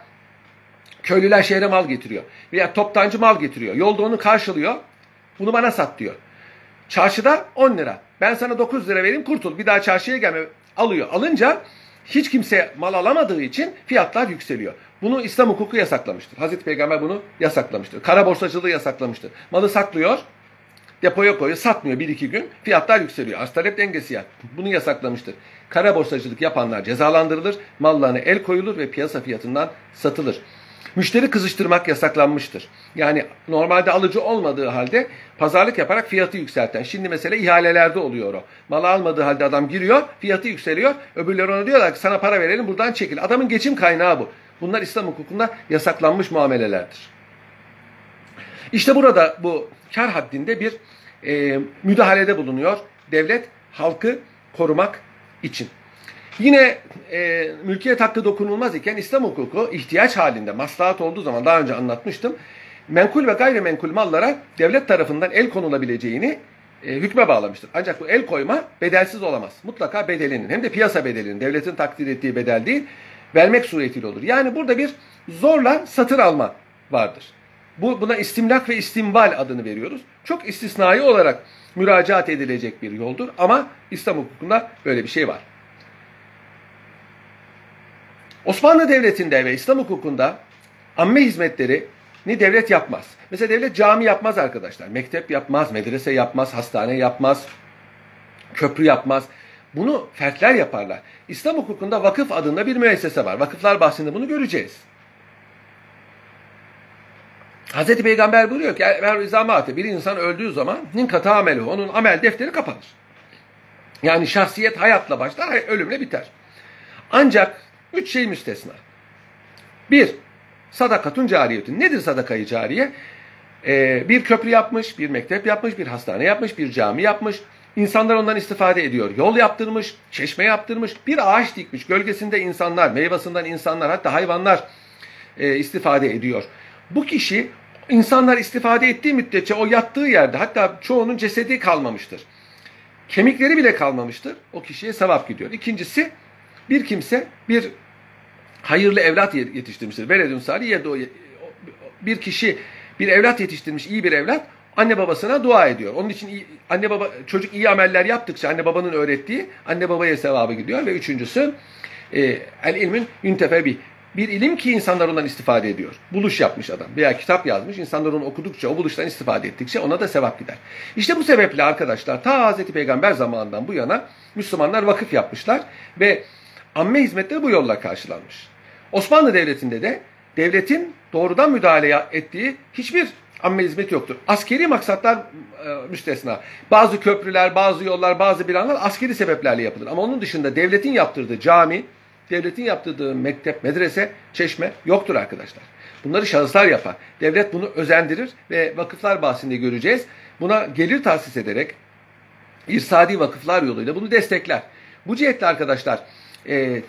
köylüler şehre mal getiriyor. Veya toptancı mal getiriyor. Yolda onu karşılıyor. Bunu bana sat diyor. Çarşıda 10 lira. Ben sana 9 lira vereyim kurtul. Bir daha çarşıya gelme. Alıyor. Alınca hiç kimse mal alamadığı için fiyatlar yükseliyor. Bunu İslam hukuku yasaklamıştır. Hazreti Peygamber bunu yasaklamıştır. Kara borsacılığı yasaklamıştır. Malı saklıyor, depoya koyuyor, satmıyor bir iki gün. Fiyatlar yükseliyor. Arz talep dengesi ya. Bunu yasaklamıştır. Kara borsacılık yapanlar cezalandırılır, mallarına el koyulur ve piyasa fiyatından satılır. Müşteri kızıştırmak yasaklanmıştır. Yani normalde alıcı olmadığı halde pazarlık yaparak fiyatı yükselten. Şimdi mesela ihalelerde oluyor o. Mal almadığı halde adam giriyor, fiyatı yükseliyor. Öbürleri ona diyorlar ki sana para verelim buradan çekil. Adamın geçim kaynağı bu. Bunlar İslam hukukunda yasaklanmış muamelelerdir. İşte burada bu kar haddinde bir e, müdahalede bulunuyor devlet halkı korumak için. Yine e, mülkiyet hakkı dokunulmaz iken İslam hukuku ihtiyaç halinde maslahat olduğu zaman daha önce anlatmıştım. Menkul ve gayrimenkul mallara devlet tarafından el konulabileceğini e, hükme bağlamıştır. Ancak bu el koyma bedelsiz olamaz. Mutlaka bedelinin hem de piyasa bedelinin devletin takdir ettiği bedel değil vermek suretiyle olur. Yani burada bir zorla satın alma vardır. Bu, buna istimlak ve istimval adını veriyoruz. Çok istisnai olarak müracaat edilecek bir yoldur ama İslam hukukunda böyle bir şey var. Osmanlı Devleti'nde ve İslam hukukunda amme hizmetleri ni devlet yapmaz. Mesela devlet cami yapmaz arkadaşlar. Mektep yapmaz, medrese yapmaz, hastane yapmaz, köprü yapmaz. Bunu fertler yaparlar. İslam hukukunda vakıf adında bir müessese var. Vakıflar bahsinde bunu göreceğiz. Hazreti Peygamber buyuruyor ki eğer izamate bir insan öldüğü zaman ninkata ameli onun amel defteri kapanır. Yani şahsiyet hayatla başlar, ölümle biter. Ancak üç şey müstesna. Bir, sadakatun cariyetun. Nedir sadakayı cariye? Ee, bir köprü yapmış, bir mektep yapmış, bir hastane yapmış, bir cami yapmış. İnsanlar ondan istifade ediyor. Yol yaptırmış, çeşme yaptırmış, bir ağaç dikmiş. Gölgesinde insanlar, meyvasından insanlar, hatta hayvanlar e, istifade ediyor. Bu kişi insanlar istifade ettiği müddetçe o yattığı yerde hatta çoğunun cesedi kalmamıştır. Kemikleri bile kalmamıştır. O kişiye sevap gidiyor. İkincisi bir kimse bir hayırlı evlat yetiştirmiştir. Veledün salih bir kişi bir evlat yetiştirmiş, iyi bir evlat anne babasına dua ediyor. Onun için iyi, anne baba çocuk iyi ameller yaptıkça anne babanın öğrettiği anne babaya sevabı gidiyor ve üçüncüsü e, el ilmin yüntefe bir bir ilim ki insanlar ondan istifade ediyor. Buluş yapmış adam veya kitap yazmış. İnsanlar onu okudukça, o buluştan istifade ettikçe ona da sevap gider. İşte bu sebeple arkadaşlar ta Hz. Peygamber zamanından bu yana Müslümanlar vakıf yapmışlar ve amme hizmetleri bu yolla karşılanmış. Osmanlı Devleti'nde de devletin doğrudan müdahale ettiği hiçbir amme hizmet yoktur. Askeri maksatlar e, müstesna. Bazı köprüler, bazı yollar, bazı planlar askeri sebeplerle yapılır. Ama onun dışında devletin yaptırdığı cami, devletin yaptırdığı mektep, medrese, çeşme yoktur arkadaşlar. Bunları şahıslar yapar. Devlet bunu özendirir ve vakıflar bahsinde göreceğiz. Buna gelir tahsis ederek irsadi vakıflar yoluyla bunu destekler. Bu cihetle arkadaşlar e, e,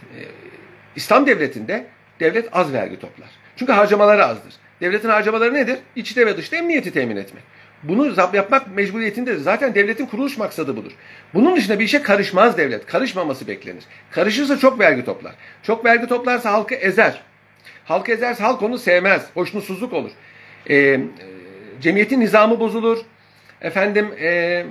İslam devletinde devlet az vergi toplar. Çünkü harcamaları azdır. Devletin harcamaları nedir? İçte ve dışta emniyeti temin etmek. Bunu yapmak mecburiyetindedir. Zaten devletin kuruluş maksadı budur. Bunun dışında bir işe karışmaz devlet. Karışmaması beklenir. Karışırsa çok vergi toplar. Çok vergi toplarsa halkı ezer. Halkı ezerse halk onu sevmez. Hoşnutsuzluk olur. E, cemiyetin nizamı bozulur. Efendim e,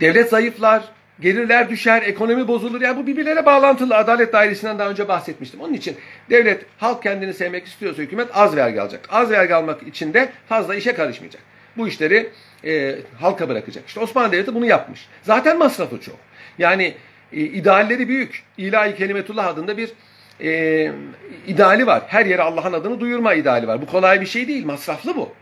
devlet zayıflar gelirler düşer, ekonomi bozulur. Yani bu birbirlere bağlantılı. Adalet dairesinden daha önce bahsetmiştim. Onun için devlet, halk kendini sevmek istiyorsa hükümet az vergi alacak. Az vergi almak için de fazla işe karışmayacak. Bu işleri e, halka bırakacak. İşte Osmanlı Devleti bunu yapmış. Zaten masrafı çok. Yani e, idealleri büyük. İlahi Kelimetullah adında bir e, ideali var. Her yere Allah'ın adını duyurma ideali var. Bu kolay bir şey değil. Masraflı bu.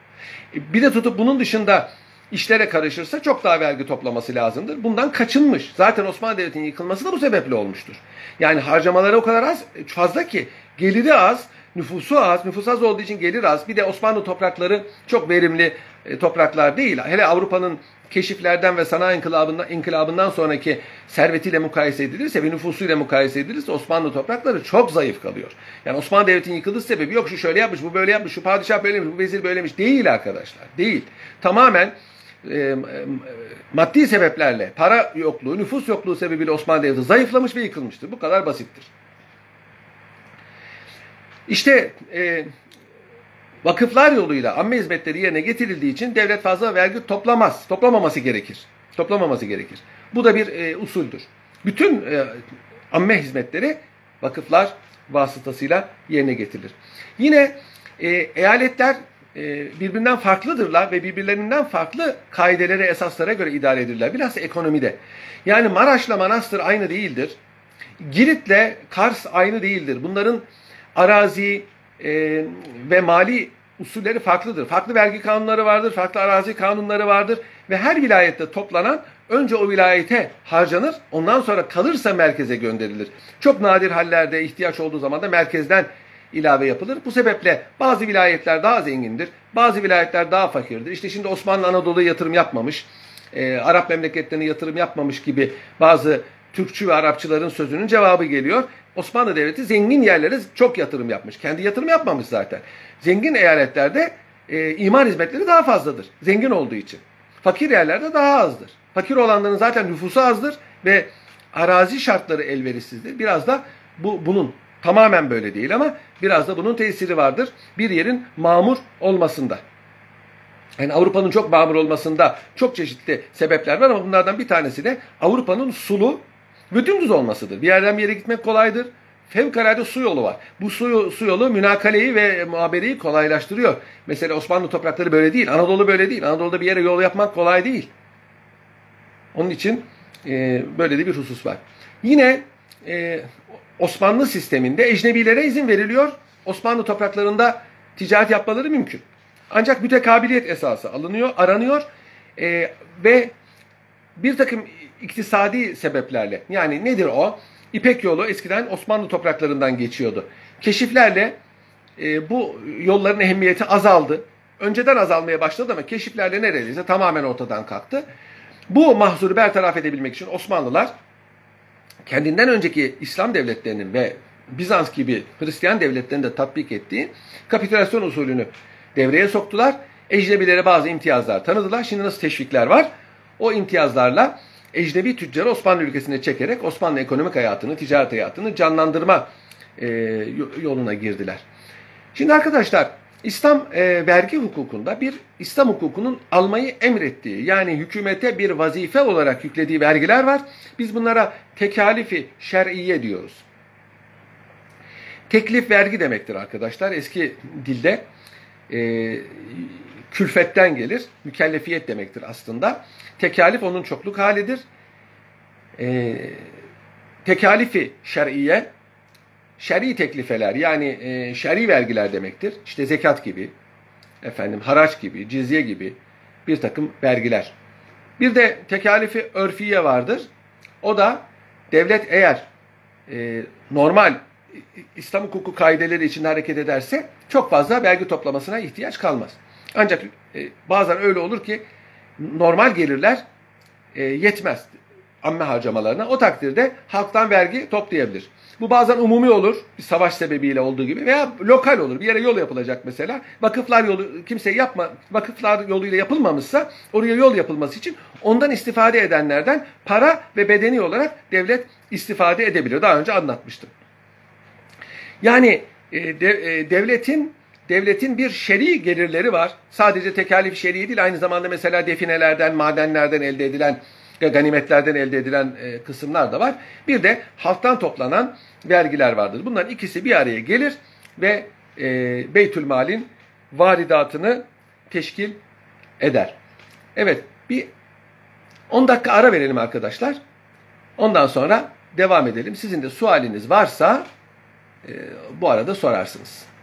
E, bir de tutup bunun dışında işlere karışırsa çok daha vergi toplaması lazımdır. Bundan kaçınmış. Zaten Osmanlı Devleti'nin yıkılması da bu sebeple olmuştur. Yani harcamaları o kadar az fazla ki geliri az, nüfusu az, nüfus az olduğu için gelir az. Bir de Osmanlı toprakları çok verimli e, topraklar değil. Hele Avrupa'nın keşiflerden ve sanayi inkılabından, inkılabından sonraki servetiyle mukayese edilirse ve nüfusuyla mukayese edilirse Osmanlı toprakları çok zayıf kalıyor. Yani Osmanlı Devleti'nin yıkılış sebebi yok şu şöyle yapmış, bu böyle yapmış, şu padişah böyle yapmış, bu vezir böylemiş. Değil arkadaşlar. Değil. Tamamen e, maddi sebeplerle, para yokluğu, nüfus yokluğu sebebiyle Osmanlı Devleti zayıflamış ve yıkılmıştır. Bu kadar basittir. İşte e, vakıflar yoluyla amme hizmetleri yerine getirildiği için devlet fazla vergi toplamaz. Toplamaması gerekir. Toplamaması gerekir. Bu da bir e, usuldür. Bütün e, amme hizmetleri vakıflar vasıtasıyla yerine getirilir. Yine e, eyaletler e, birbirinden farklıdırlar ve birbirlerinden farklı kaidelere, esaslara göre idare edilirler. Bilhassa ekonomide. Yani Maraş'la Manastır aynı değildir. Girit'le Kars aynı değildir. Bunların arazi e, ve mali usulleri farklıdır. Farklı vergi kanunları vardır, farklı arazi kanunları vardır ve her vilayette toplanan önce o vilayete harcanır, ondan sonra kalırsa merkeze gönderilir. Çok nadir hallerde ihtiyaç olduğu zaman da merkezden ilave yapılır. Bu sebeple bazı vilayetler daha zengindir, bazı vilayetler daha fakirdir. İşte şimdi Osmanlı Anadolu'ya yatırım yapmamış, e, Arap memleketlerine yatırım yapmamış gibi bazı Türkçü ve Arapçıların sözünün cevabı geliyor. Osmanlı Devleti zengin yerlere çok yatırım yapmış. Kendi yatırım yapmamış zaten. Zengin eyaletlerde e, imar hizmetleri daha fazladır. Zengin olduğu için. Fakir yerlerde daha azdır. Fakir olanların zaten nüfusu azdır ve arazi şartları elverişsizdir. Biraz da bu bunun Tamamen böyle değil ama biraz da bunun tesiri vardır. Bir yerin mamur olmasında. Yani Avrupa'nın çok mamur olmasında çok çeşitli sebepler var ama bunlardan bir tanesi de Avrupa'nın sulu ve dümdüz olmasıdır. Bir yerden bir yere gitmek kolaydır. Fevkalade su yolu var. Bu su, su yolu münakaleyi ve muhabereyi kolaylaştırıyor. Mesela Osmanlı toprakları böyle değil. Anadolu böyle değil. Anadolu'da bir yere yol yapmak kolay değil. Onun için e, böyle de bir husus var. Yine e, Osmanlı sisteminde ecnebilere izin veriliyor. Osmanlı topraklarında ticaret yapmaları mümkün. Ancak mütekabiliyet esası alınıyor, aranıyor e, ve bir takım iktisadi sebeplerle yani nedir o? İpek yolu eskiden Osmanlı topraklarından geçiyordu. Keşiflerle e, bu yolların ehemmiyeti azaldı. Önceden azalmaya başladı ama keşiflerle neredeyse tamamen ortadan kalktı. Bu mahzuru bertaraf edebilmek için Osmanlılar kendinden önceki İslam devletlerinin ve Bizans gibi Hristiyan devletlerinin de tatbik ettiği kapitülasyon usulünü devreye soktular. Ecnebilere bazı imtiyazlar tanıdılar. Şimdi nasıl teşvikler var? O imtiyazlarla ecnebi tüccarı Osmanlı ülkesine çekerek Osmanlı ekonomik hayatını, ticaret hayatını canlandırma e, yoluna girdiler. Şimdi arkadaşlar İslam e, vergi hukukunda bir İslam hukukunun almayı emrettiği yani hükümete bir vazife olarak yüklediği vergiler var. Biz bunlara tekalifi şer'iye diyoruz. Teklif vergi demektir arkadaşlar. Eski dilde e, külfetten gelir. Mükellefiyet demektir aslında. Tekalif onun çokluk halidir. E, tekalifi şer'iye şer'i teklifeler yani e, şer'i vergiler demektir. İşte zekat gibi, efendim haraç gibi, cizye gibi bir takım vergiler. Bir de tekalifi örfiye vardır. O da devlet eğer e, normal İslam hukuku kaideleri içinde hareket ederse çok fazla vergi toplamasına ihtiyaç kalmaz. Ancak e, bazen öyle olur ki normal gelirler e, yetmez amme harcamalarına. O takdirde halktan vergi toplayabilir. Bu bazen umumi olur, bir savaş sebebiyle olduğu gibi veya lokal olur. Bir yere yol yapılacak mesela. Vakıflar yolu kimse yapma, vakıflar yoluyla yapılmamışsa oraya yol yapılması için ondan istifade edenlerden para ve bedeni olarak devlet istifade edebilir. Daha önce anlatmıştım. Yani e, de, e, devletin devletin bir şer'i gelirleri var. Sadece tekalif şer'i değil aynı zamanda mesela definelerden, madenlerden elde edilen ganimetlerden elde edilen e, kısımlar da var. Bir de halktan toplanan vergiler vardır. Bunların ikisi bir araya gelir ve e, Beytülmal'in varidatını teşkil eder. Evet bir 10 dakika ara verelim arkadaşlar. Ondan sonra devam edelim. Sizin de sualiniz varsa e, bu arada sorarsınız.